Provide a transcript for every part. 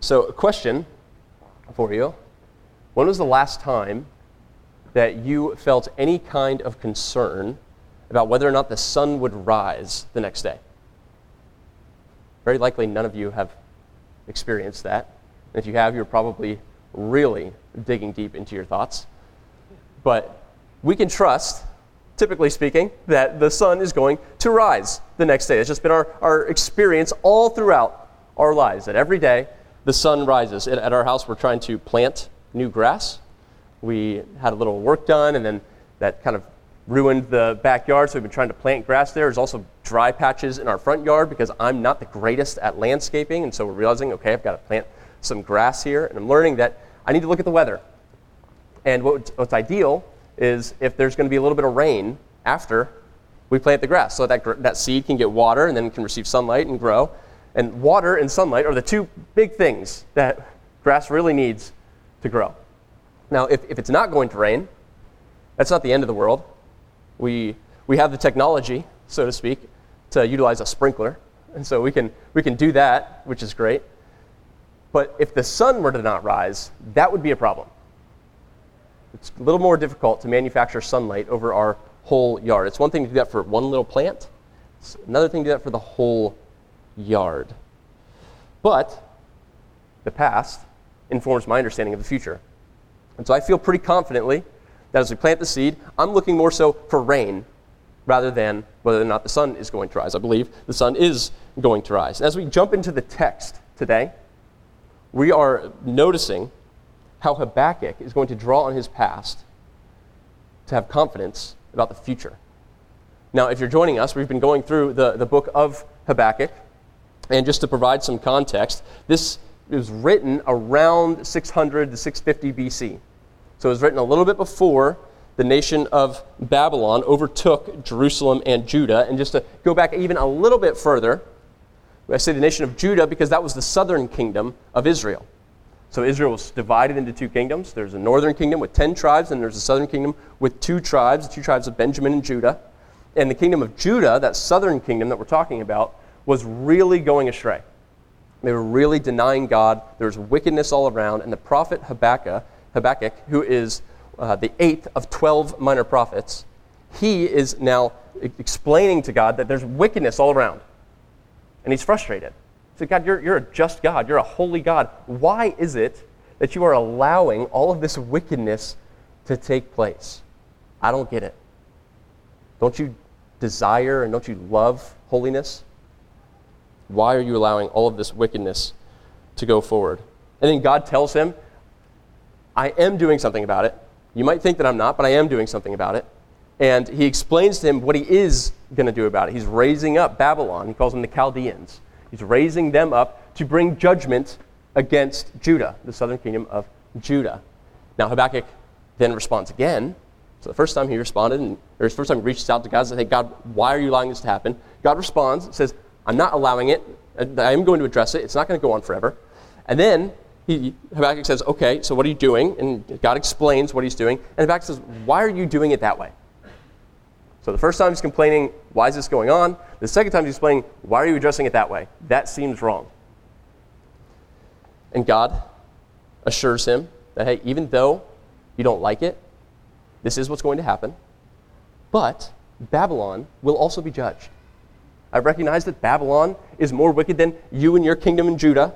So, a question for you When was the last time that you felt any kind of concern about whether or not the sun would rise the next day? Very likely none of you have experienced that. And if you have, you're probably really digging deep into your thoughts. But we can trust, typically speaking, that the sun is going to rise the next day. It's just been our, our experience all throughout our lives that every day the sun rises. At our house, we're trying to plant new grass. We had a little work done, and then that kind of ruined the backyard, so we've been trying to plant grass there. There's also dry patches in our front yard because I'm not the greatest at landscaping, and so we're realizing, okay, I've got to plant some grass here, and I'm learning that I need to look at the weather. And what, what's ideal is if there's going to be a little bit of rain after we plant the grass, so that that seed can get water and then can receive sunlight and grow. And water and sunlight are the two big things that grass really needs to grow. Now, if, if it's not going to rain, that's not the end of the world. We, we have the technology, so to speak, to utilize a sprinkler. And so we can, we can do that, which is great. But if the sun were to not rise, that would be a problem. It's a little more difficult to manufacture sunlight over our whole yard. It's one thing to do that for one little plant, it's another thing to do that for the whole yard. But the past informs my understanding of the future. And so I feel pretty confidently that as we plant the seed, I'm looking more so for rain rather than whether or not the sun is going to rise. I believe the sun is going to rise. As we jump into the text today, we are noticing how Habakkuk is going to draw on his past to have confidence about the future. Now, if you're joining us, we've been going through the, the book of Habakkuk. And just to provide some context, this was written around 600 to 650 BC. So it was written a little bit before the nation of Babylon overtook Jerusalem and Judah. And just to go back even a little bit further, I say the nation of Judah because that was the southern kingdom of Israel. So Israel was divided into two kingdoms. There's a northern kingdom with 10 tribes, and there's a southern kingdom with two tribes, the two tribes of Benjamin and Judah. And the kingdom of Judah, that southern kingdom that we're talking about, was really going astray. They were really denying God. There was wickedness all around. And the prophet Habakkuk, Habakkuk who is uh, the eighth of 12 minor prophets, he is now explaining to God that there's wickedness all around. And he's frustrated. He said, God, you're, you're a just God. You're a holy God. Why is it that you are allowing all of this wickedness to take place? I don't get it. Don't you desire and don't you love holiness? Why are you allowing all of this wickedness to go forward? And then God tells him, I am doing something about it. You might think that I'm not, but I am doing something about it. And he explains to him what he is going to do about it. He's raising up Babylon. He calls them the Chaldeans. He's raising them up to bring judgment against Judah, the southern kingdom of Judah. Now, Habakkuk then responds again. So the first time he responded, and, or the first time he reaches out to God and says, Hey, God, why are you allowing this to happen? God responds, says, I'm not allowing it. I am going to address it. It's not going to go on forever. And then he, Habakkuk says, Okay, so what are you doing? And God explains what he's doing. And Habakkuk says, Why are you doing it that way? So the first time he's complaining, why is this going on? The second time he's explaining, why are you addressing it that way? That seems wrong. And God assures him that, hey, even though you don't like it, this is what's going to happen. But Babylon will also be judged. I recognize that Babylon is more wicked than you and your kingdom in Judah,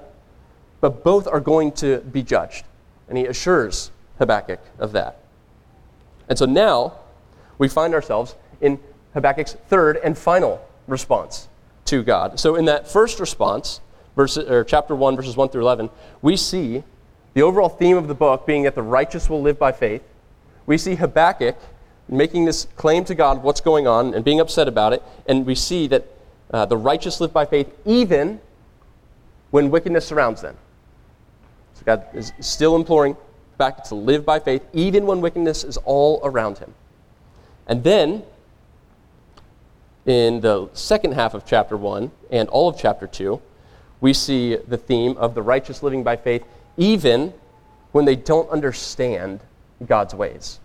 but both are going to be judged. And he assures Habakkuk of that. And so now we find ourselves in Habakkuk's third and final response to God. So in that first response, verse, or chapter 1, verses 1 through 11, we see the overall theme of the book being that the righteous will live by faith. We see Habakkuk making this claim to God of what's going on and being upset about it, and we see that uh, the righteous live by faith even when wickedness surrounds them. So God is still imploring Habakkuk to live by faith even when wickedness is all around him. And then in the second half of chapter 1 and all of chapter 2, we see the theme of the righteous living by faith even when they don't understand God's ways.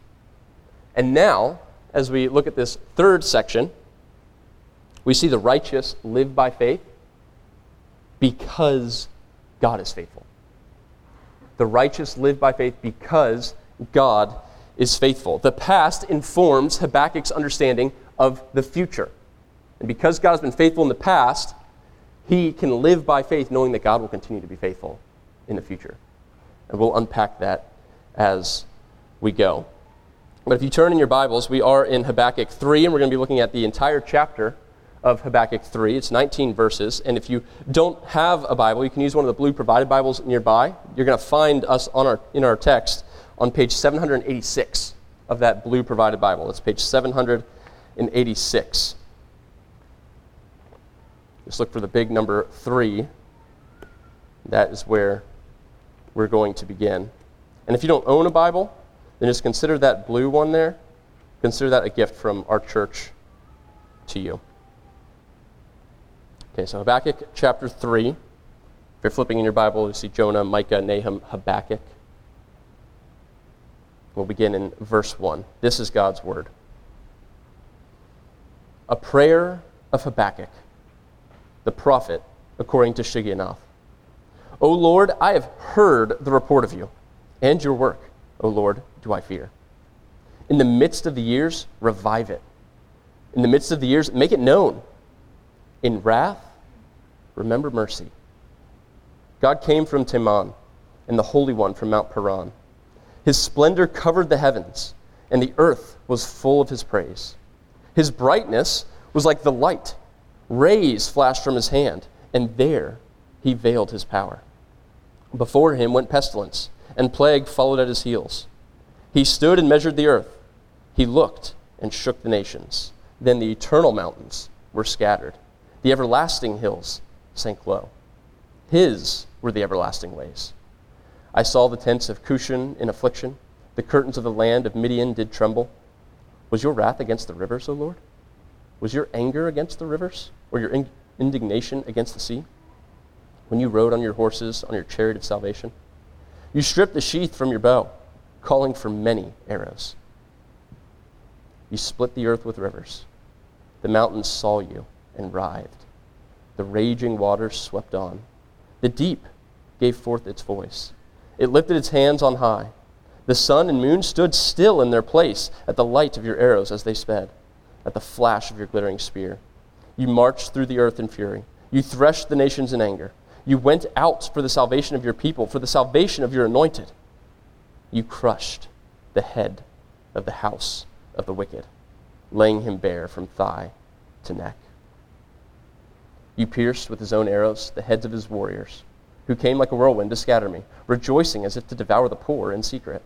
And now, as we look at this third section, we see the righteous live by faith because God is faithful. The righteous live by faith because God is faithful. The past informs Habakkuk's understanding of the future. And because God has been faithful in the past, he can live by faith knowing that God will continue to be faithful in the future. And we'll unpack that as we go. But if you turn in your Bibles, we are in Habakkuk 3, and we're going to be looking at the entire chapter of Habakkuk 3. It's 19 verses. And if you don't have a Bible, you can use one of the blue provided Bibles nearby. You're going to find us on our, in our text on page 786 of that blue provided Bible. That's page 786. Just look for the big number 3. That is where we're going to begin. And if you don't own a Bible, then just consider that blue one there. Consider that a gift from our church to you. Okay, so Habakkuk chapter 3. If you're flipping in your Bible, you see Jonah, Micah, Nahum, Habakkuk. We'll begin in verse 1. This is God's word. A prayer of Habakkuk, the prophet, according to Shigionoth. O Lord, I have heard the report of you and your work, O Lord, do I fear. In the midst of the years, revive it. In the midst of the years, make it known. In wrath, remember mercy. God came from Teman, and the Holy One from Mount Paran. His splendor covered the heavens, and the earth was full of his praise. His brightness was like the light. Rays flashed from his hand, and there he veiled his power. Before him went pestilence, and plague followed at his heels. He stood and measured the earth. He looked and shook the nations. Then the eternal mountains were scattered. The everlasting hills sank low. His were the everlasting ways. I saw the tents of Cushan in affliction. The curtains of the land of Midian did tremble. Was your wrath against the rivers, O Lord? Was your anger against the rivers, or your in- indignation against the sea? When you rode on your horses, on your chariot of salvation? You stripped the sheath from your bow, calling for many arrows. You split the earth with rivers. The mountains saw you and writhed. The raging waters swept on. The deep gave forth its voice. It lifted its hands on high. The sun and moon stood still in their place at the light of your arrows as they sped, at the flash of your glittering spear. You marched through the earth in fury. You threshed the nations in anger. You went out for the salvation of your people, for the salvation of your anointed. You crushed the head of the house of the wicked, laying him bare from thigh to neck. You pierced with his own arrows the heads of his warriors who came like a whirlwind to scatter me, rejoicing as if to devour the poor in secret.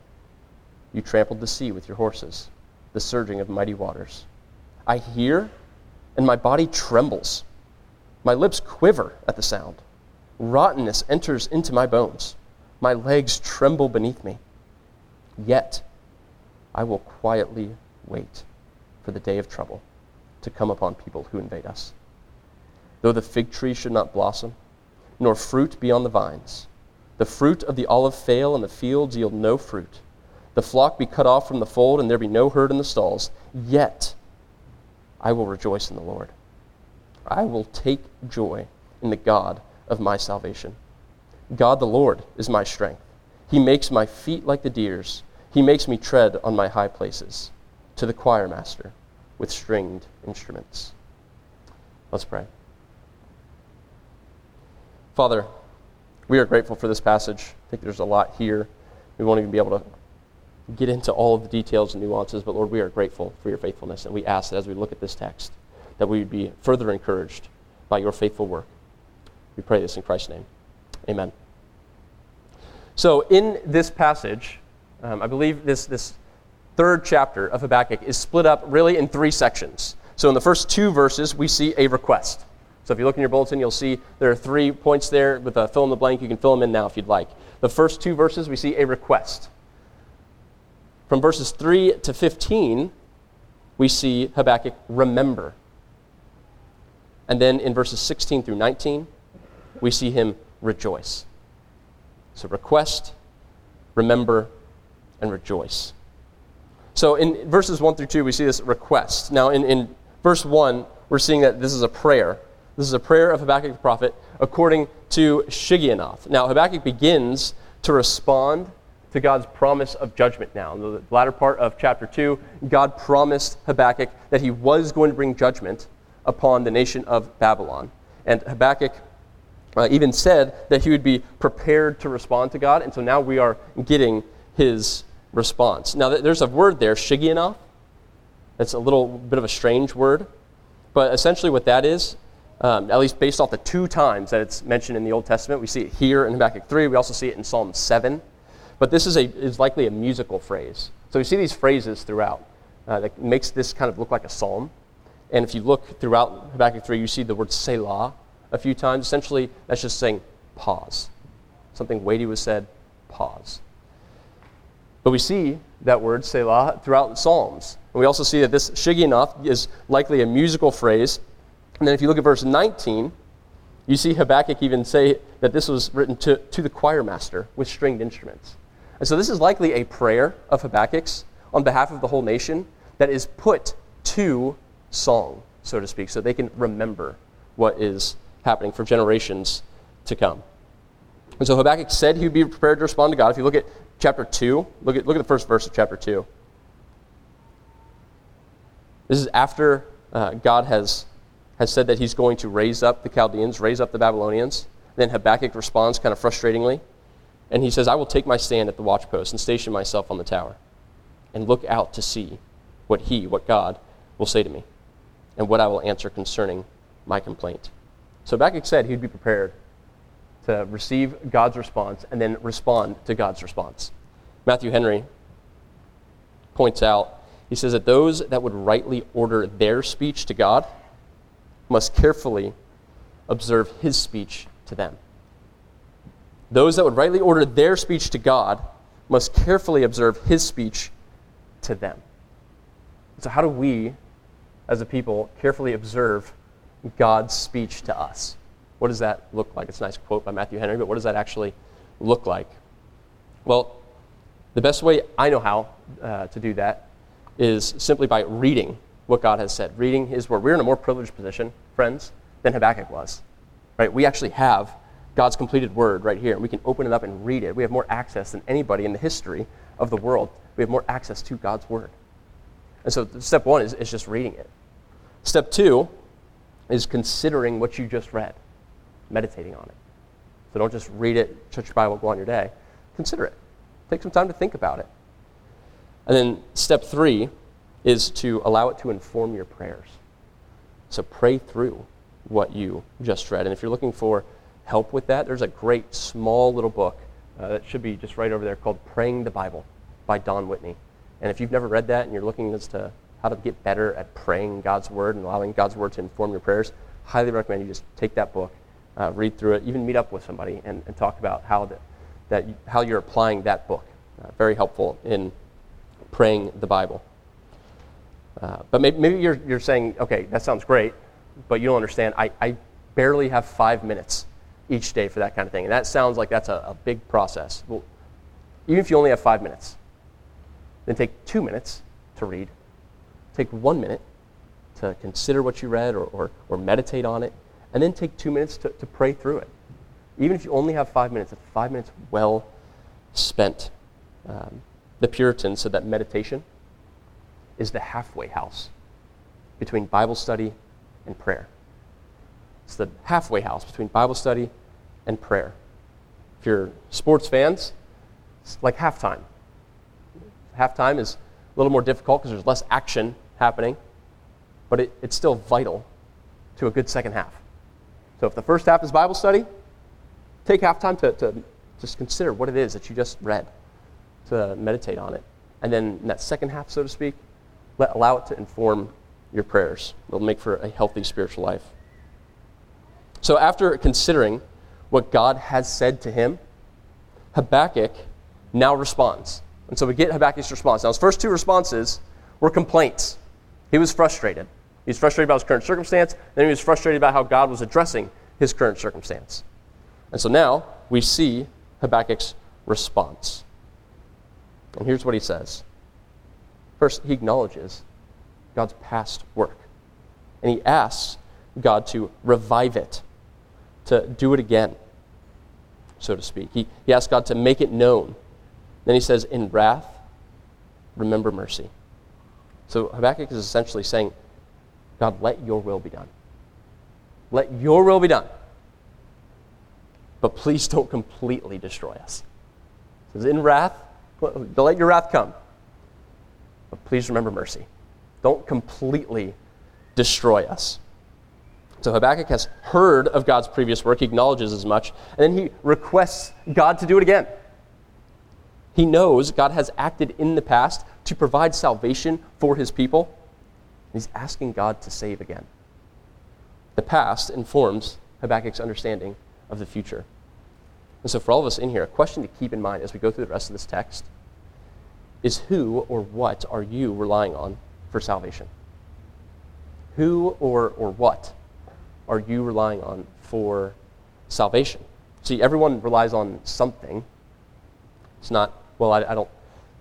You trampled the sea with your horses, the surging of mighty waters. I hear, and my body trembles. My lips quiver at the sound. Rottenness enters into my bones. My legs tremble beneath me. Yet I will quietly wait for the day of trouble to come upon people who invade us. Though the fig tree should not blossom, nor fruit be on the vines. The fruit of the olive fail, and the fields yield no fruit. The flock be cut off from the fold, and there be no herd in the stalls. Yet I will rejoice in the Lord. I will take joy in the God of my salvation. God the Lord is my strength. He makes my feet like the deer's. He makes me tread on my high places. To the choir master with stringed instruments. Let's pray. Father, we are grateful for this passage. I think there's a lot here. We won't even be able to get into all of the details and nuances, but Lord, we are grateful for your faithfulness, and we ask that as we look at this text, that we would be further encouraged by your faithful work. We pray this in Christ's name. Amen. So, in this passage, um, I believe this, this third chapter of Habakkuk is split up really in three sections. So, in the first two verses, we see a request. So if you look in your bulletin, you'll see there are three points there with a fill in the blank. You can fill them in now if you'd like. The first two verses, we see a request. From verses 3 to 15, we see Habakkuk remember. And then in verses 16 through 19, we see him rejoice. So request, remember, and rejoice. So in verses 1 through 2, we see this request. Now, in, in verse 1, we're seeing that this is a prayer. This is a prayer of Habakkuk the prophet according to Shigionoth. Now, Habakkuk begins to respond to God's promise of judgment now. In the latter part of chapter 2, God promised Habakkuk that he was going to bring judgment upon the nation of Babylon. And Habakkuk uh, even said that he would be prepared to respond to God. And so now we are getting his response. Now, there's a word there, shigionoth. That's a little bit of a strange word. But essentially, what that is, um, at least based off the two times that it's mentioned in the Old Testament, we see it here in Habakkuk 3. We also see it in Psalm 7. But this is, a, is likely a musical phrase. So we see these phrases throughout uh, that makes this kind of look like a psalm. And if you look throughout Habakkuk 3, you see the word Selah a few times. Essentially, that's just saying pause. Something weighty was said, pause. But we see that word Selah throughout the Psalms. And we also see that this Shigionoth is likely a musical phrase. And then if you look at verse 19, you see Habakkuk even say that this was written to, to the choir master with stringed instruments. And so this is likely a prayer of Habakkuk's on behalf of the whole nation that is put to song, so to speak, so they can remember what is happening for generations to come. And so Habakkuk said he would be prepared to respond to God. If you look at chapter 2, look at, look at the first verse of chapter 2. This is after uh, God has, has said that he's going to raise up the Chaldeans, raise up the Babylonians. Then Habakkuk responds kind of frustratingly. And he says, I will take my stand at the watchpost and station myself on the tower and look out to see what he, what God, will say to me and what I will answer concerning my complaint. So Habakkuk said he'd be prepared to receive God's response and then respond to God's response. Matthew Henry points out, he says that those that would rightly order their speech to God must carefully observe his speech to them. Those that would rightly order their speech to God must carefully observe his speech to them. So, how do we, as a people, carefully observe God's speech to us? What does that look like? It's a nice quote by Matthew Henry, but what does that actually look like? Well, the best way I know how uh, to do that is simply by reading what God has said, reading His Word. We're in a more privileged position, friends, than Habakkuk was. Right? We actually have God's completed word right here. and We can open it up and read it. We have more access than anybody in the history of the world. We have more access to God's word. And so step one is, is just reading it. Step two is considering what you just read, meditating on it. So don't just read it, shut your Bible, go on your day. Consider it. Take some time to think about it. And then step three is to allow it to inform your prayers. So pray through what you just read. And if you're looking for help with that, there's a great small little book uh, that should be just right over there called Praying the Bible by Don Whitney. And if you've never read that and you're looking as to how to get better at praying God's Word and allowing God's Word to inform your prayers, highly recommend you just take that book, uh, read through it, even meet up with somebody and, and talk about how, the, that you, how you're applying that book. Uh, very helpful in praying the Bible. Uh, but maybe, maybe, you're, you're saying, okay, that sounds great, but you don't understand. I, I barely have five minutes each day for that kind of thing. And that sounds like that's a, a big process. Well, even if you only have five minutes, then take two minutes to read, take one minute to consider what you read or, or, or meditate on it, and then take two minutes to, to pray through it. Even if you only have five minutes, it's five minutes well spent. Um, the Puritans said that meditation is the halfway house between Bible study and prayer. It's the halfway house between Bible study and prayer. If you're sports fans, it's like halftime. Halftime is a little more difficult because there's less action happening, but it, it's still vital to a good second half. So if the first half is Bible study, take halftime to, to just consider what it is that you just read, to meditate on it. And then that second half, so to speak, let, allow it to inform your prayers. It'll make for a healthy spiritual life. So, after considering what God has said to him, Habakkuk now responds. And so we get Habakkuk's response. Now, his first two responses were complaints. He was frustrated. He was frustrated about his current circumstance, then he was frustrated about how God was addressing his current circumstance. And so now we see Habakkuk's response. And here's what he says First, he acknowledges God's past work, and he asks God to revive it to do it again. so to speak. He, he asks God to make it known. Then he says, In wrath, remember mercy. So Habakkuk is essentially saying, God, let your will be done. Let your will be done. But please don't completely destroy us. He says, In wrath, let your wrath come. But please remember mercy. Don't completely destroy us. So Habakkuk has heard of God's previous work, he acknowledges as much, and then he requests God to do it again. He knows God has acted in the past to provide salvation for his people. He's asking God to save again. The past informs Habakkuk's understanding of the future. And so, for all of us in here, a question to keep in mind as we go through the rest of this text is who or what are you relying on for salvation? Who or, or what are you relying on for salvation? See, everyone relies on something. It's not, well, I, I don't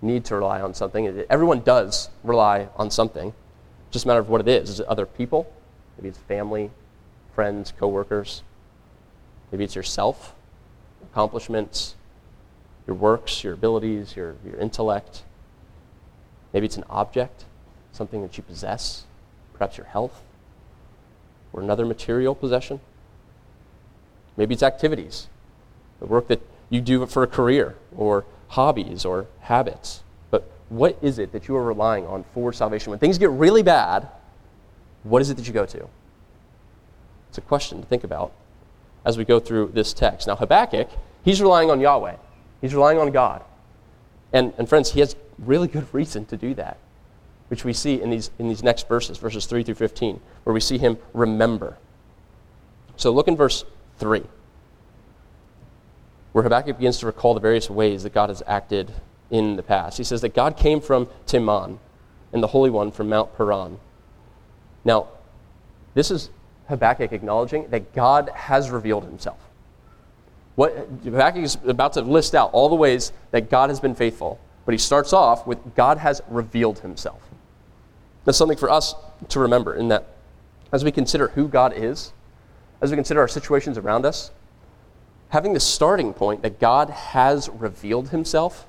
need to rely on something. Everyone does rely on something. It's just a matter of what it is. Is it other people? Maybe it's family, friends, coworkers. Maybe it's yourself, accomplishments, your works, your abilities, your, your intellect. Maybe it's an object, something that you possess, perhaps your health or another material possession. Maybe it's activities, the work that you do for a career, or hobbies, or habits. But what is it that you are relying on for salvation? When things get really bad, what is it that you go to? It's a question to think about as we go through this text. Now, Habakkuk, he's relying on Yahweh, he's relying on God. And, and friends, he has really good reason to do that which we see in these, in these next verses, verses 3 through 15, where we see him remember. So look in verse 3, where Habakkuk begins to recall the various ways that God has acted in the past. He says that God came from Teman and the Holy One from Mount Paran. Now, this is Habakkuk acknowledging that God has revealed himself. What Habakkuk is about to list out all the ways that God has been faithful, but he starts off with God has revealed himself. That's something for us to remember in that as we consider who God is, as we consider our situations around us, having the starting point that God has revealed himself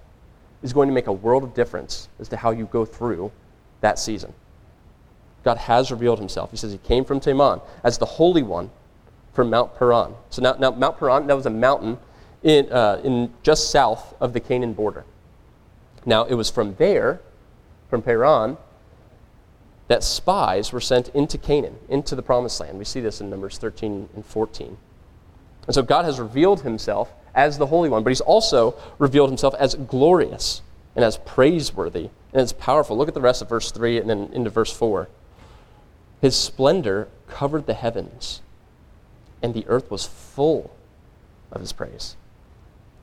is going to make a world of difference as to how you go through that season. God has revealed himself. He says he came from Teman as the Holy One from Mount Paran. So now, now Mount Paran, that was a mountain in, uh, in just south of the Canaan border. Now, it was from there, from Paran, that spies were sent into Canaan, into the promised land. We see this in Numbers 13 and 14. And so God has revealed himself as the Holy One, but he's also revealed himself as glorious and as praiseworthy and as powerful. Look at the rest of verse 3 and then into verse 4. His splendor covered the heavens, and the earth was full of his praise.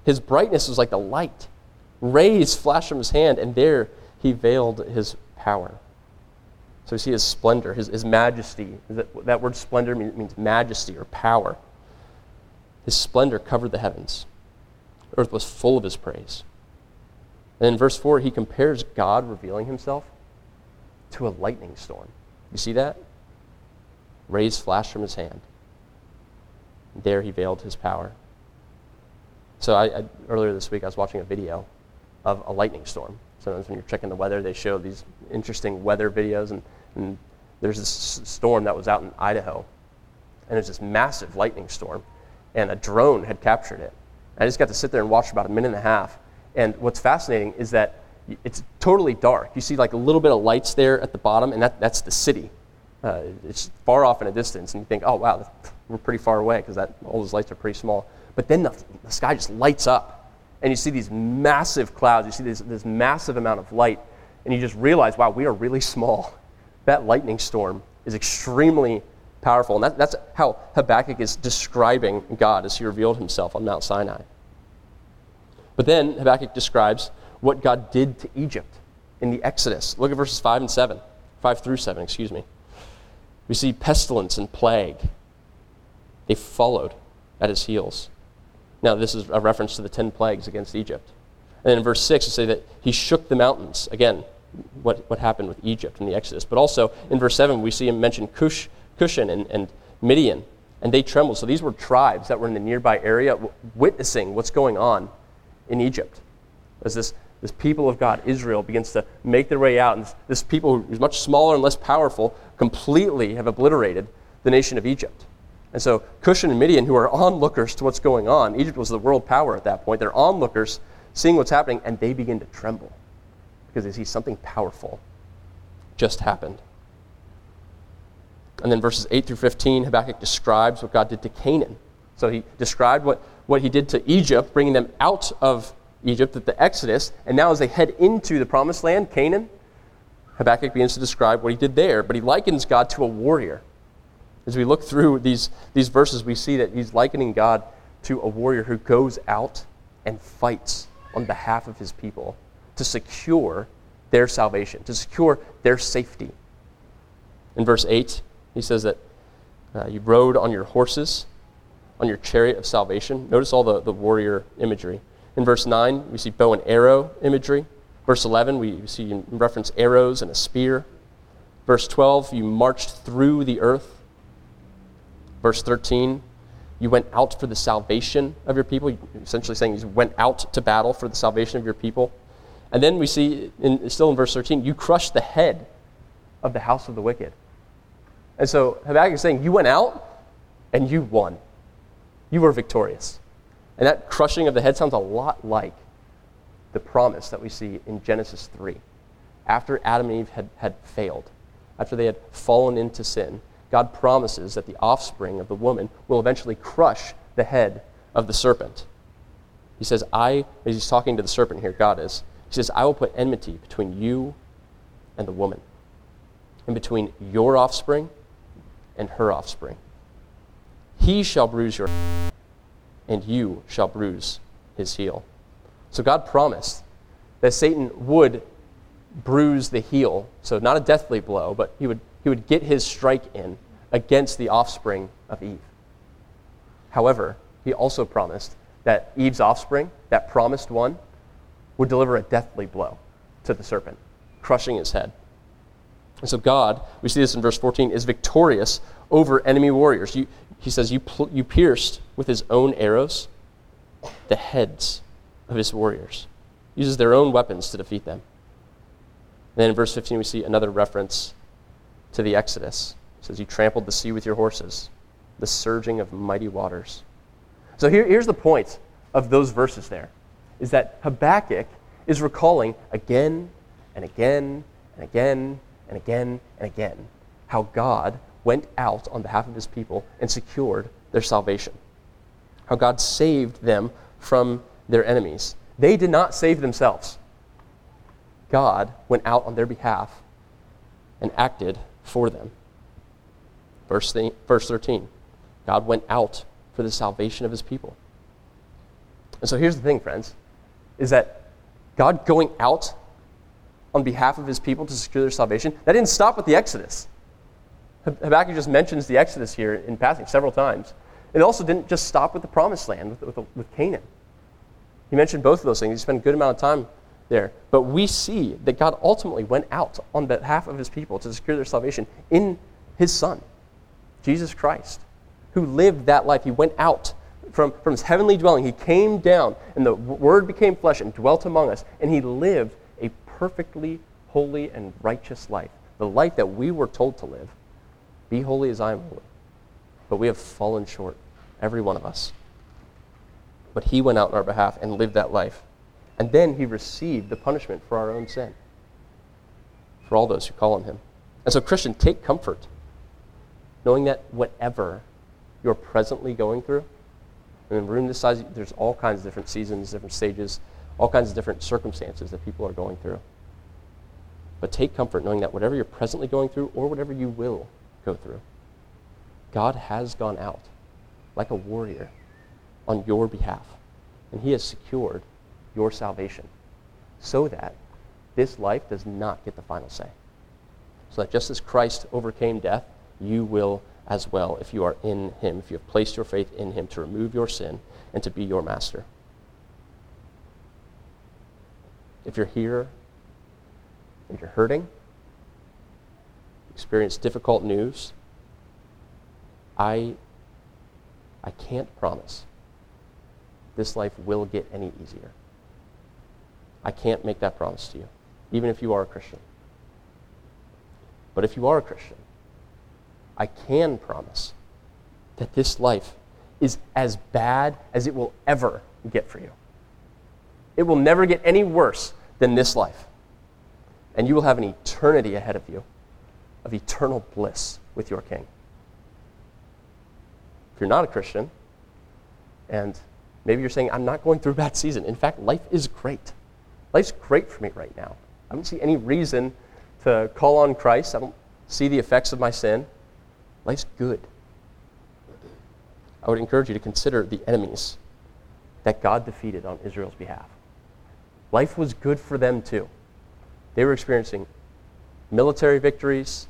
His brightness was like the light. Rays flashed from his hand, and there he veiled his power. So we see his splendor, his, his majesty. That, that word splendor means, means majesty or power. His splendor covered the heavens. The earth was full of his praise. And in verse 4, he compares God revealing himself to a lightning storm. You see that? Rays flashed from his hand. There he veiled his power. So I, I, earlier this week, I was watching a video of a lightning storm. Sometimes when you're checking the weather, they show these interesting weather videos, and, and there's this storm that was out in Idaho, and it's this massive lightning storm, and a drone had captured it. I just got to sit there and watch about a minute and a half. And what's fascinating is that it's totally dark. You see like a little bit of lights there at the bottom, and that, that's the city. Uh, it's far off in a distance, and you think, oh, wow, we're pretty far away because all those lights are pretty small. But then the, the sky just lights up, and you see these massive clouds. You see this, this massive amount of light, and you just realize, wow, we are really small. That lightning storm is extremely powerful. And that, that's how Habakkuk is describing God as he revealed himself on Mount Sinai. But then Habakkuk describes what God did to Egypt in the Exodus. Look at verses 5 and 7. 5 through 7, excuse me. We see pestilence and plague. They followed at his heels. Now, this is a reference to the 10 plagues against Egypt. And then in verse 6, it say that he shook the mountains. Again, what, what happened with Egypt in the Exodus. But also in verse 7, we see him mention Cush, Cushan and, and Midian and they trembled. So these were tribes that were in the nearby area witnessing what's going on in Egypt. As this, this people of God, Israel, begins to make their way out, and this, this people who's much smaller and less powerful completely have obliterated the nation of Egypt. And so Cushan and Midian, who are onlookers to what's going on, Egypt was the world power at that point. They're onlookers seeing what's happening, and they begin to tremble because they see something powerful just happened. And then verses 8 through 15, Habakkuk describes what God did to Canaan. So he described what, what he did to Egypt, bringing them out of Egypt at the Exodus. And now, as they head into the promised land, Canaan, Habakkuk begins to describe what he did there. But he likens God to a warrior. As we look through these, these verses, we see that he's likening God to a warrior who goes out and fights on behalf of his people to secure their salvation, to secure their safety. In verse 8, he says that uh, you rode on your horses, on your chariot of salvation. Notice all the, the warrior imagery. In verse 9, we see bow and arrow imagery. Verse 11, we see in reference arrows and a spear. Verse 12, you marched through the earth. Verse 13, you went out for the salvation of your people, essentially saying you went out to battle for the salvation of your people. And then we see, in, still in verse 13, you crushed the head of the house of the wicked. And so Habakkuk is saying, You went out and you won. You were victorious. And that crushing of the head sounds a lot like the promise that we see in Genesis 3. After Adam and Eve had, had failed, after they had fallen into sin, God promises that the offspring of the woman will eventually crush the head of the serpent. He says, I, as he's talking to the serpent here, God is, he says, I will put enmity between you and the woman, and between your offspring and her offspring. He shall bruise your and you shall bruise his heel. So God promised that Satan would bruise the heel. So not a deathly blow, but he would, he would get his strike in against the offspring of Eve. However, he also promised that Eve's offspring, that promised one, would deliver a deathly blow to the serpent, crushing his head. And so God, we see this in verse 14, is victorious over enemy warriors. You, he says, you, pl- you pierced with his own arrows the heads of his warriors. uses their own weapons to defeat them. And then in verse 15, we see another reference to the Exodus. It says, You trampled the sea with your horses, the surging of mighty waters. So here, here's the point of those verses there is that Habakkuk is recalling again and again and again and again and again how God went out on behalf of his people and secured their salvation. How God saved them from their enemies. They did not save themselves. God went out on their behalf and acted for them. Verse, th- verse 13 God went out for the salvation of his people. And so here's the thing, friends, is that God going out on behalf of his people to secure their salvation, that didn't stop with the Exodus. Habakkuk just mentions the Exodus here in passing several times. It also didn't just stop with the promised land, with, with, with Canaan. He mentioned both of those things. He spent a good amount of time there. But we see that God ultimately went out on behalf of his people to secure their salvation in his Son, Jesus Christ, who lived that life. He went out from, from his heavenly dwelling. He came down, and the Word became flesh and dwelt among us, and he lived a perfectly holy and righteous life, the life that we were told to live. Be holy as I am holy. But we have fallen short, every one of us. But he went out on our behalf and lived that life. And then he received the punishment for our own sin, for all those who call on him. And so, Christian, take comfort knowing that whatever you're presently going through, in a room this size, there's all kinds of different seasons, different stages, all kinds of different circumstances that people are going through. But take comfort knowing that whatever you're presently going through or whatever you will go through. God has gone out like a warrior on your behalf, and he has secured your salvation so that this life does not get the final say. So that just as Christ overcame death, you will as well if you are in him, if you have placed your faith in him to remove your sin and to be your master. If you're here and you're hurting, experience difficult news, I I can't promise this life will get any easier. I can't make that promise to you, even if you are a Christian. But if you are a Christian, I can promise that this life is as bad as it will ever get for you. It will never get any worse than this life. And you will have an eternity ahead of you of eternal bliss with your King. If you're not a Christian, and maybe you're saying, I'm not going through a bad season. In fact, life is great. Life's great for me right now. I don't see any reason to call on Christ. I don't see the effects of my sin. Life's good. I would encourage you to consider the enemies that God defeated on Israel's behalf. Life was good for them too. They were experiencing military victories,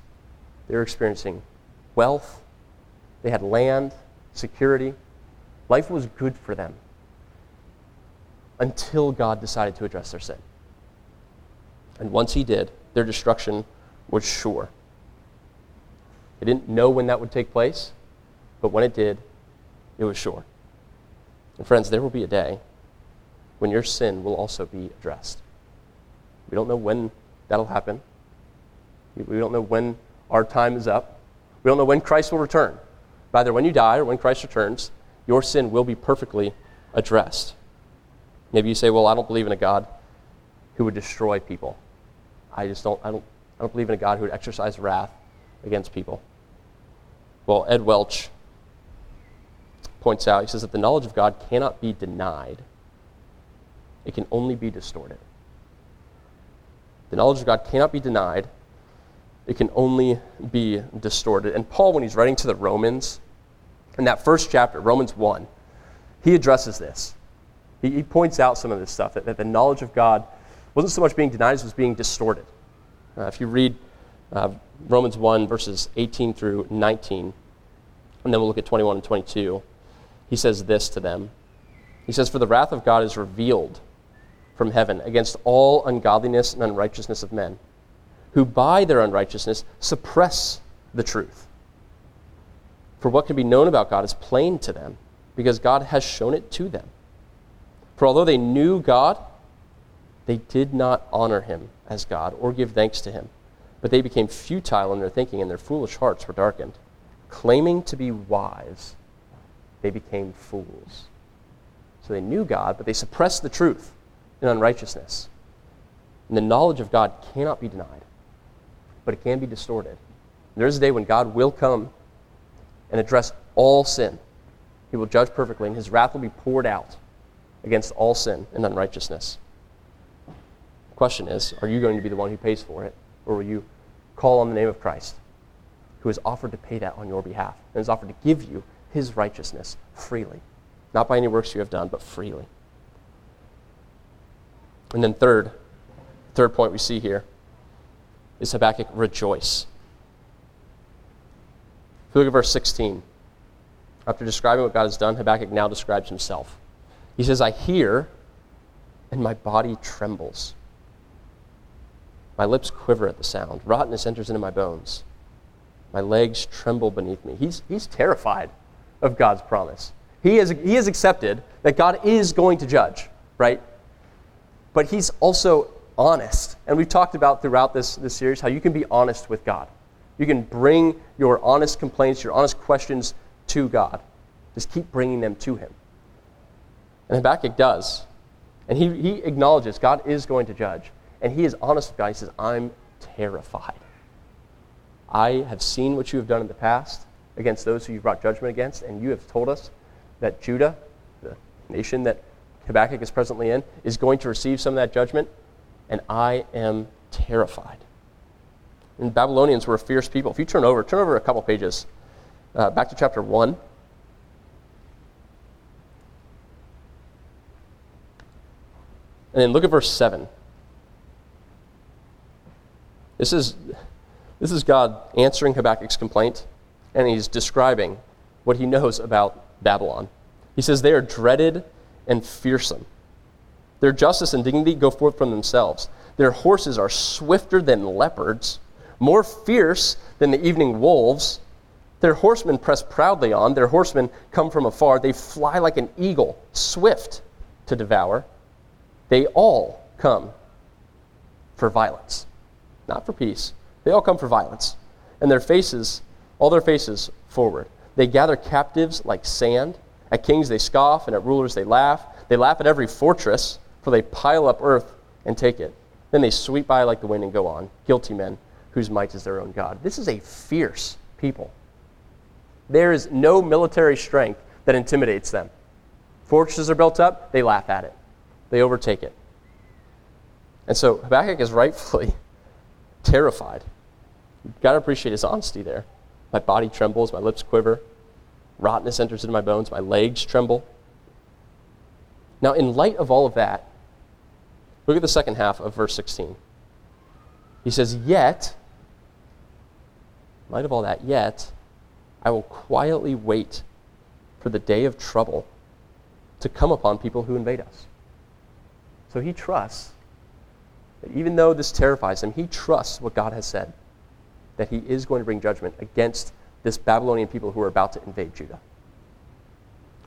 they were experiencing wealth, they had land, security. Life was good for them until God decided to address their sin. And once He did, their destruction was sure. They didn't know when that would take place, but when it did, it was sure. And friends, there will be a day when your sin will also be addressed. We don't know when that'll happen. We don't know when our time is up. We don't know when Christ will return. Either when you die or when Christ returns, your sin will be perfectly addressed. Maybe you say, Well, I don't believe in a God who would destroy people. I just don't, I don't, I don't believe in a God who would exercise wrath against people. Well, Ed Welch points out, he says that the knowledge of God cannot be denied, it can only be distorted. The knowledge of God cannot be denied, it can only be distorted. And Paul, when he's writing to the Romans, in that first chapter, Romans 1, he addresses this. He, he points out some of this stuff, that, that, the knowledge of God wasn't so much being denied as was being distorted. Uh, if you read uh, Romans 1, verses 18 through 19, and then we'll look at 21 and 22, he says this to them. He says, For the wrath of God is revealed from heaven against all ungodliness and unrighteousness of men, who by their unrighteousness suppress the truth. For what can be known about God is plain to them, because God has shown it to them. For although they knew God, they did not honor him as God or give thanks to him. But they became futile in their thinking, and their foolish hearts were darkened. Claiming to be wise, they became fools. So they knew God, but they suppressed the truth in unrighteousness. And the knowledge of God cannot be denied, but it can be distorted. There's a day when God will come and address all sin. He will judge perfectly, and his wrath will be poured out against all sin and unrighteousness. The question is are you going to be the one who pays for it, or will you call on the name of Christ, who has offered to pay that on your behalf and has offered to give you his righteousness freely? Not by any works you have done, but freely. And then, third, third point we see here is Habakkuk rejoice. You look at verse 16, after describing what God has done, Habakkuk now describes himself. He says, I hear, and my body trembles. My lips quiver at the sound. Rottenness enters into my bones. My legs tremble beneath me. He's, he's terrified of God's promise. He has, he has accepted that God is going to judge, right? But he's also honest. And we've talked about throughout this, this series how you can be honest with God. You can bring your honest complaints, your honest questions to God. Just keep bringing them to Him. And Habakkuk does. And he, he acknowledges God is going to judge. And he is honest with God. He says, I'm terrified. I have seen what you have done in the past against those who you've brought judgment against, and you have told us that Judah, the nation that Habakkuk is presently in, is going to receive some of that judgment, and I am terrified. And Babylonians were a fierce people. If you turn over, turn over a couple pages, uh, back to chapter 1. And then look at verse 7. This is, this is God answering Habakkuk's complaint, and he's describing what he knows about Babylon. He says, They are dreaded and fearsome. Their justice and dignity go forth from themselves. Their horses are swifter than leopards, more fierce than the evening wolves. Their horsemen press proudly on. Their horsemen come from afar. They fly like an eagle, swift to devour. They all come for violence, not for peace. They all come for violence. And their faces, all their faces forward. They gather captives like sand. At kings they scoff, and at rulers they laugh. They laugh at every fortress, for they pile up earth and take it. Then they sweep by like the wind and go on. Guilty men whose might is their own God. This is a fierce people. There is no military strength that intimidates them. Fortresses are built up, they laugh at it, they overtake it. And so Habakkuk is rightfully terrified. You've got to appreciate his honesty there. My body trembles, my lips quiver, rottenness enters into my bones, my legs tremble. Now, in light of all of that, look at the second half of verse 16. He says, Yet, in light of all that, yet, I will quietly wait for the day of trouble to come upon people who invade us. So he trusts that even though this terrifies him, he trusts what God has said that he is going to bring judgment against this Babylonian people who are about to invade Judah.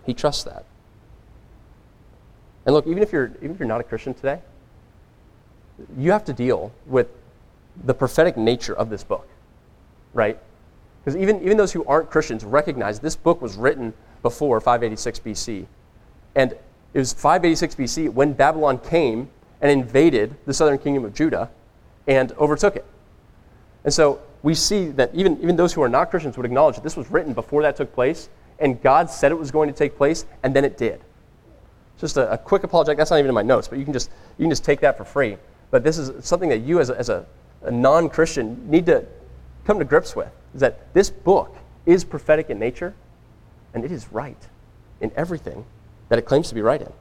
He trusts that. And look, even if you're even if you're not a Christian today, you have to deal with the prophetic nature of this book, right? Because even, even those who aren't Christians recognize this book was written before 586 BC. And it was 586 BC when Babylon came and invaded the southern kingdom of Judah and overtook it. And so we see that even, even those who are not Christians would acknowledge that this was written before that took place, and God said it was going to take place, and then it did. Just a, a quick apologetic. That's not even in my notes, but you can just, you can just take that for free. But this is something that you, as a, as a, a non Christian, need to come to grips with is that this book is prophetic in nature, and it is right in everything that it claims to be right in.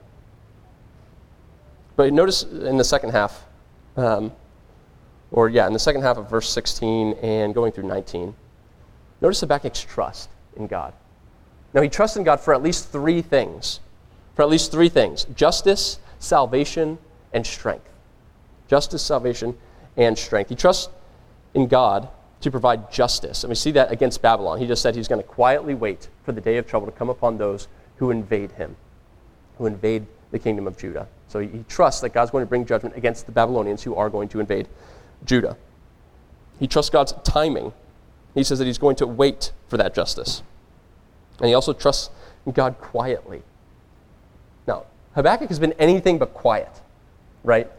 But notice in the second half, um, or yeah, in the second half of verse 16 and going through 19, notice Habakkuk's trust in God. Now, he trusts in God for at least three things. For at least three things justice, salvation, and strength. Justice, salvation, and strength. He trusts in God to provide justice. And we see that against Babylon. He just said he's going to quietly wait for the day of trouble to come upon those who invade him, who invade the kingdom of Judah. So he, trusts that God's going to bring judgment against the Babylonians who are going to invade Judah. He trusts God's timing. He says that he's going to wait for that justice. And he also trusts God quietly. Now, Habakkuk has been anything but quiet, right?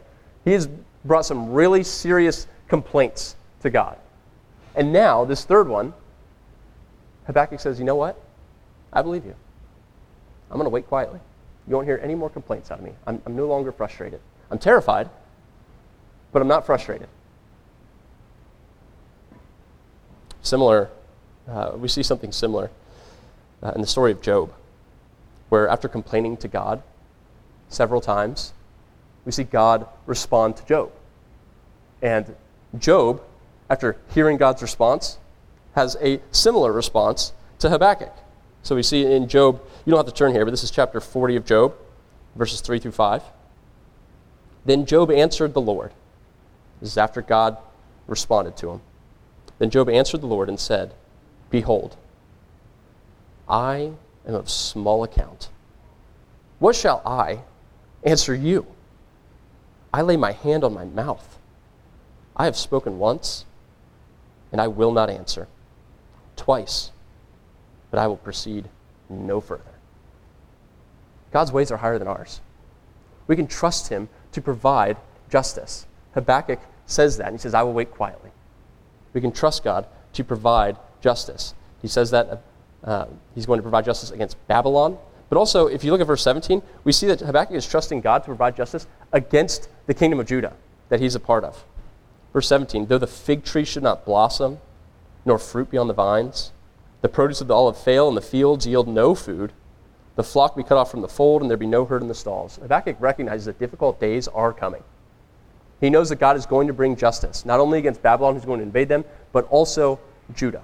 He has brought some really serious complaints to God. And now, this third one, Habakkuk says, You know what? I believe you. I'm going to wait quietly. You won't hear any more complaints out of me. I'm, I'm no longer frustrated. I'm terrified, but I'm not frustrated. Similar, uh, we see something similar uh, in the story of Job, where after complaining to God several times, we see God respond to Job. And Job after hearing God's response, has a similar response to Habakkuk. So we see in Job, you don't have to turn here, but this is chapter 40 of Job, verses 3 through 5. Then Job answered the Lord. This is after God responded to him. Then Job answered the Lord and said, Behold, I am of small account. What shall I answer you? I lay my hand on my mouth. I have spoken once and I will not answer. Twice, but I will proceed no further. God's ways are higher than ours. We can trust Him to provide justice. Habakkuk says that, and he says, I will wait quietly. We can trust God to provide justice. He says that uh, He's going to provide justice against Babylon. But also, if you look at verse 17, we see that Habakkuk is trusting God to provide justice against the kingdom of Judah that he's a part of. Verse 17 Though the fig tree should not blossom, nor fruit be on the vines, the produce of the olive fail, and the fields yield no food, the flock be cut off from the fold, and there be no herd in the stalls. Habakkuk recognizes that difficult days are coming. He knows that God is going to bring justice, not only against Babylon, who's going to invade them, but also Judah.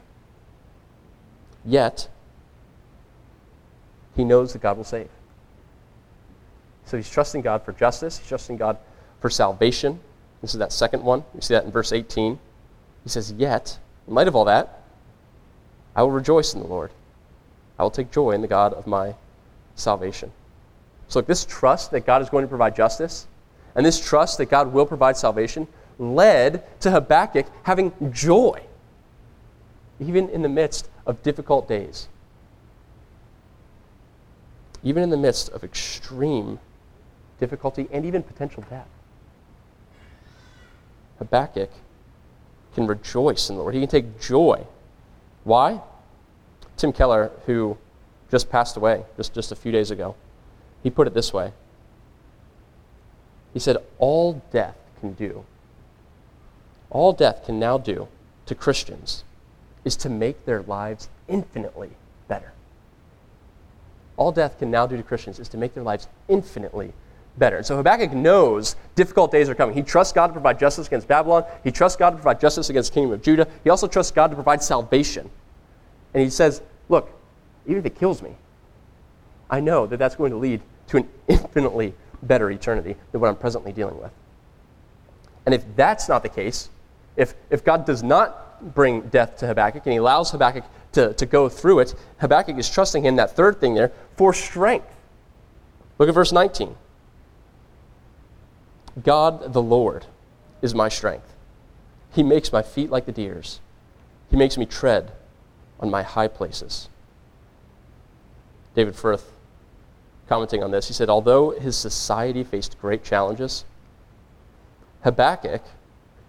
Yet, he knows that God will save. So he's trusting God for justice, he's trusting God for salvation, this is that second one. We see that in verse 18. He says, Yet, in light of all that, I will rejoice in the Lord. I will take joy in the God of my salvation. So, look, this trust that God is going to provide justice and this trust that God will provide salvation led to Habakkuk having joy, even in the midst of difficult days, even in the midst of extreme difficulty and even potential death. Habakkuk can rejoice in the Lord. He can take joy. Why? Tim Keller, who just passed away just, just a few days ago, he put it this way. He said, All death can do, all death can now do to Christians is to make their lives infinitely better. All death can now do to Christians is to make their lives infinitely better. And so Habakkuk knows difficult days are coming. He trusts God to provide justice against Babylon. He trusts God to provide justice against the kingdom of Judah. He also trusts God to provide salvation. And he says, Look, even if it kills me, I know that that's going to lead to an infinitely better eternity than what I'm presently dealing with. And if that's not the case, if, if God does not bring death to Habakkuk and he allows Habakkuk to, to go through it, Habakkuk is trusting him, that third thing there, for strength. Look at verse 19. God the Lord is my strength. He makes my feet like the deer's. He makes me tread on my high places. David Firth, commenting on this, he said, Although his society faced great challenges, Habakkuk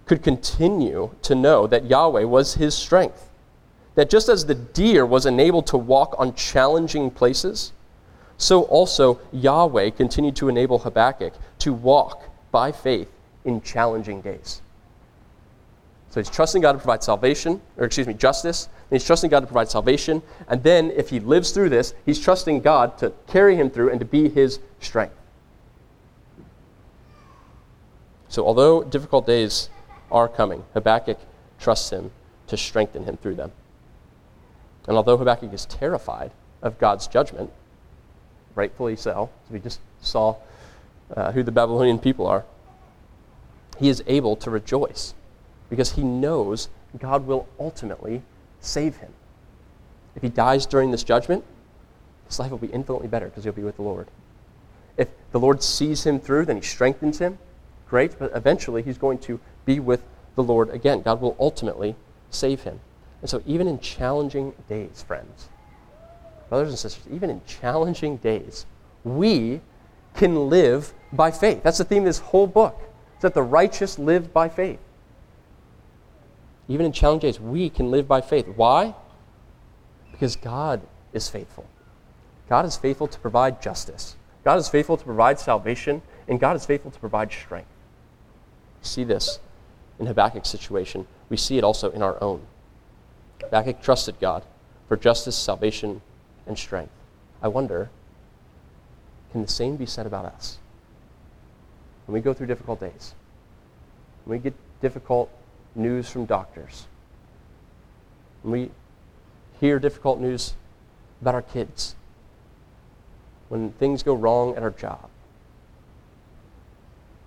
could continue to know that Yahweh was his strength. That just as the deer was enabled to walk on challenging places, so also Yahweh continued to enable Habakkuk to walk by faith in challenging days. So he's trusting God to provide salvation, or excuse me, justice, and he's trusting God to provide salvation. And then if he lives through this, he's trusting God to carry him through and to be his strength. So although difficult days are coming, Habakkuk trusts him to strengthen him through them. And although Habakkuk is terrified of God's judgment, rightfully so, as we just saw uh, who the Babylonian people are, he is able to rejoice because he knows God will ultimately save him. If he dies during this judgment, his life will be infinitely better because he'll be with the Lord. If the Lord sees him through, then he strengthens him. Great, but eventually he's going to be with the Lord again. God will ultimately save him. And so, even in challenging days, friends, brothers and sisters, even in challenging days, we can live by faith. That's the theme of this whole book. It's that the righteous live by faith. Even in challenging days, we can live by faith. Why? Because God is faithful. God is faithful to provide justice. God is faithful to provide salvation, and God is faithful to provide strength. We see this in Habakkuk's situation. We see it also in our own. Habakkuk trusted God for justice, salvation, and strength. I wonder can the same be said about us? When we go through difficult days, when we get difficult news from doctors, when we hear difficult news about our kids, when things go wrong at our job,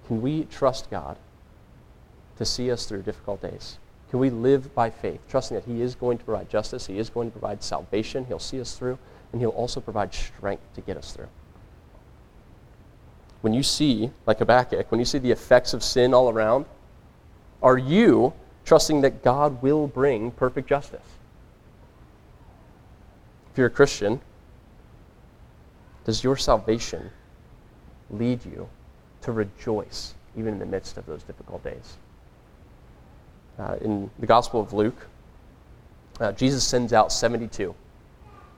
can we trust God to see us through difficult days? Can we live by faith, trusting that He is going to provide justice, He is going to provide salvation, He'll see us through, and He'll also provide strength to get us through? When you see, like Habakkuk, when you see the effects of sin all around, are you trusting that God will bring perfect justice? If you're a Christian, does your salvation lead you to rejoice even in the midst of those difficult days? Uh, in the Gospel of Luke, uh, Jesus sends out 72,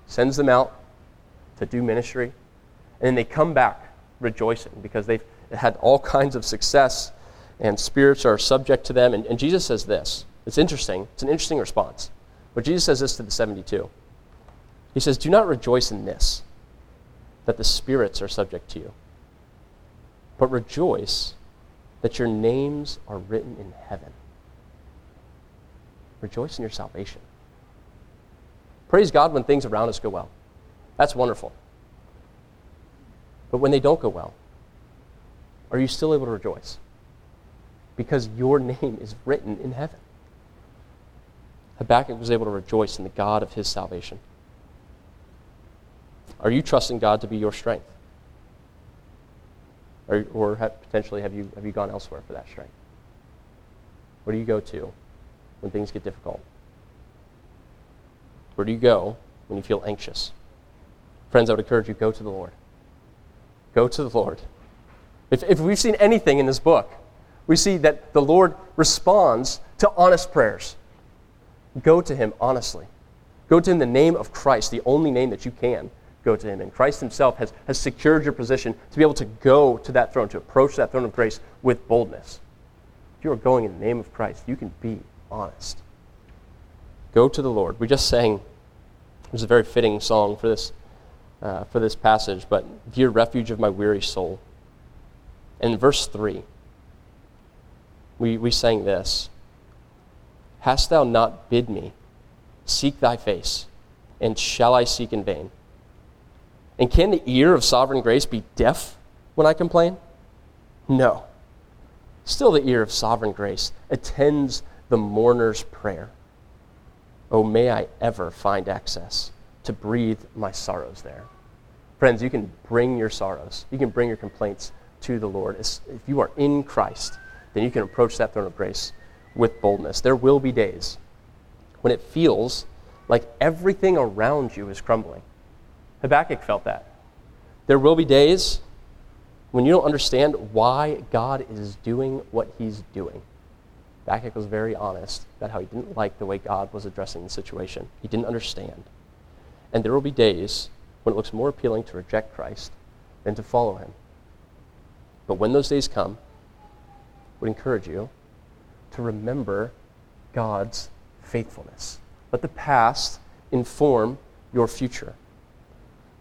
sends them out to do ministry, and then they come back rejoicing because they've had all kinds of success and spirits are subject to them. And, and Jesus says this. It's interesting. It's an interesting response. But Jesus says this to the 72. He says, Do not rejoice in this, that the spirits are subject to you, but rejoice that your names are written in heaven. Rejoice in your salvation. Praise God when things around us go well. That's wonderful. But when they don't go well, are you still able to rejoice? Because your name is written in heaven. Habakkuk was able to rejoice in the God of his salvation. Are you trusting God to be your strength? Or, or have, potentially have you, have you gone elsewhere for that strength? Where do you go to when things get difficult? Where do you go when you feel anxious? Friends, I would encourage you go to the Lord. Go to the Lord. If, if we've seen anything in this book, we see that the Lord responds to honest prayers. Go to Him honestly. Go to Him in the name of Christ, the only name that you can go to Him. And Christ Himself has, has secured your position to be able to go to that throne, to approach that throne of grace with boldness. If you are going in the name of Christ, you can be honest. Go to the Lord. We just sang, it was a very fitting song for this, uh, for this passage, but Dear refuge of my weary soul. In verse 3, we, we sang this Hast thou not bid me, seek thy face, and shall I seek in vain? And can the ear of sovereign grace be deaf when I complain? No. Still, the ear of sovereign grace attends the mourner's prayer. Oh, may I ever find access to breathe my sorrows there. Friends, you can bring your sorrows, you can bring your complaints to the Lord. If you are in Christ, then you can approach that throne of grace with boldness. There will be days when it feels like everything around you is crumbling. Habakkuk felt that. There will be days when you don't understand why God is doing what he's doing. Habakkuk was very honest about how he didn't like the way God was addressing the situation. He didn't understand. And there will be days when it looks more appealing to reject Christ than to follow him. But when those days come, would encourage you to remember God's faithfulness. Let the past inform your future.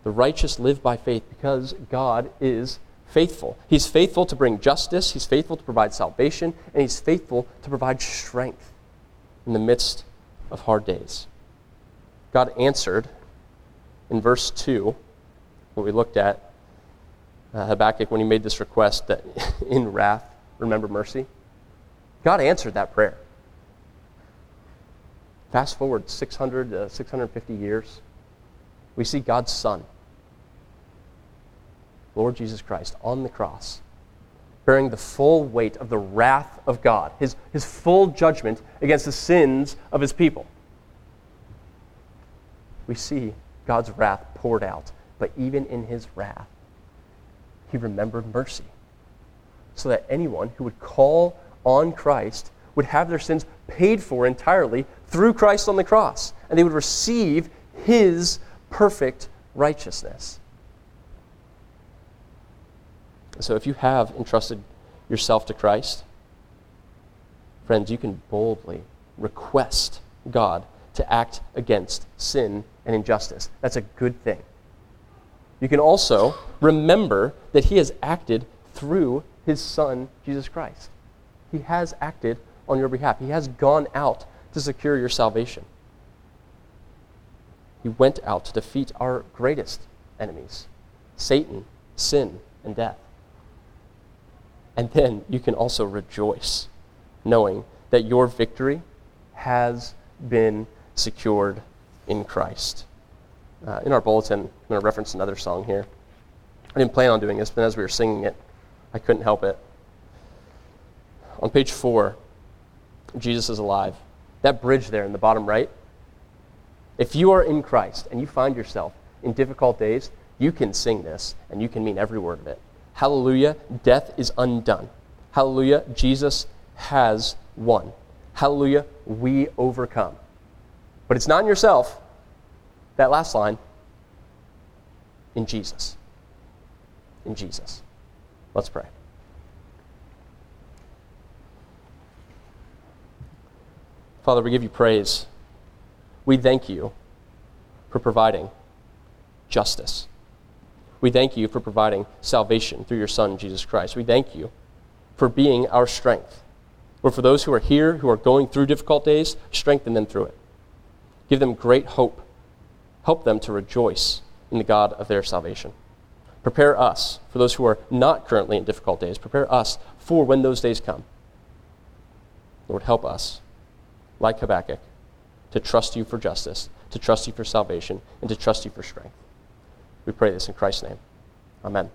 The righteous live by faith because God is faithful. He's faithful to bring justice, He's faithful to provide salvation, and He's faithful to provide strength in the midst of hard days. God answered in verse 2, what we looked at, uh, Habakkuk, when he made this request that in wrath, remember mercy. God answered that prayer. Fast forward 600 to 650 years we see God's Son, Lord Jesus Christ, on the cross, bearing the full weight of the wrath of God, his, his full judgment against the sins of his people. We see God's wrath poured out, but even in his wrath, he remembered mercy, so that anyone who would call on Christ would have their sins paid for entirely through Christ on the cross, and they would receive his perfect righteousness. So if you have entrusted yourself to Christ, friends, you can boldly request God to act against sin and injustice. That's a good thing. You can also remember that He has acted through His Son, Jesus Christ. He has acted on your behalf, He has gone out to secure your salvation. He went out to defeat our greatest enemies Satan, sin, and death. And then you can also rejoice knowing that your victory has been secured in Christ. Uh, in our bulletin, I'm going to reference another song here. I didn't plan on doing this, but as we were singing it, I couldn't help it. On page four, Jesus is alive. That bridge there in the bottom right, if you are in Christ and you find yourself in difficult days, you can sing this and you can mean every word of it. Hallelujah, death is undone. Hallelujah, Jesus has won. Hallelujah, we overcome. But it's not in yourself. That last line, in Jesus. In Jesus. Let's pray. Father, we give you praise we thank you for providing justice. We thank you for providing salvation through your Son, Jesus Christ. We thank you for being our strength. Or for those who are here, who are going through difficult days, strengthen them through it. Give them great hope. Help them to rejoice in the God of their salvation. Prepare us, for those who are not currently in difficult days, prepare us for when those days come. Lord, help us, like Habakkuk, to trust you for justice, to trust you for salvation, and to trust you for strength. We pray this in Christ's name. Amen.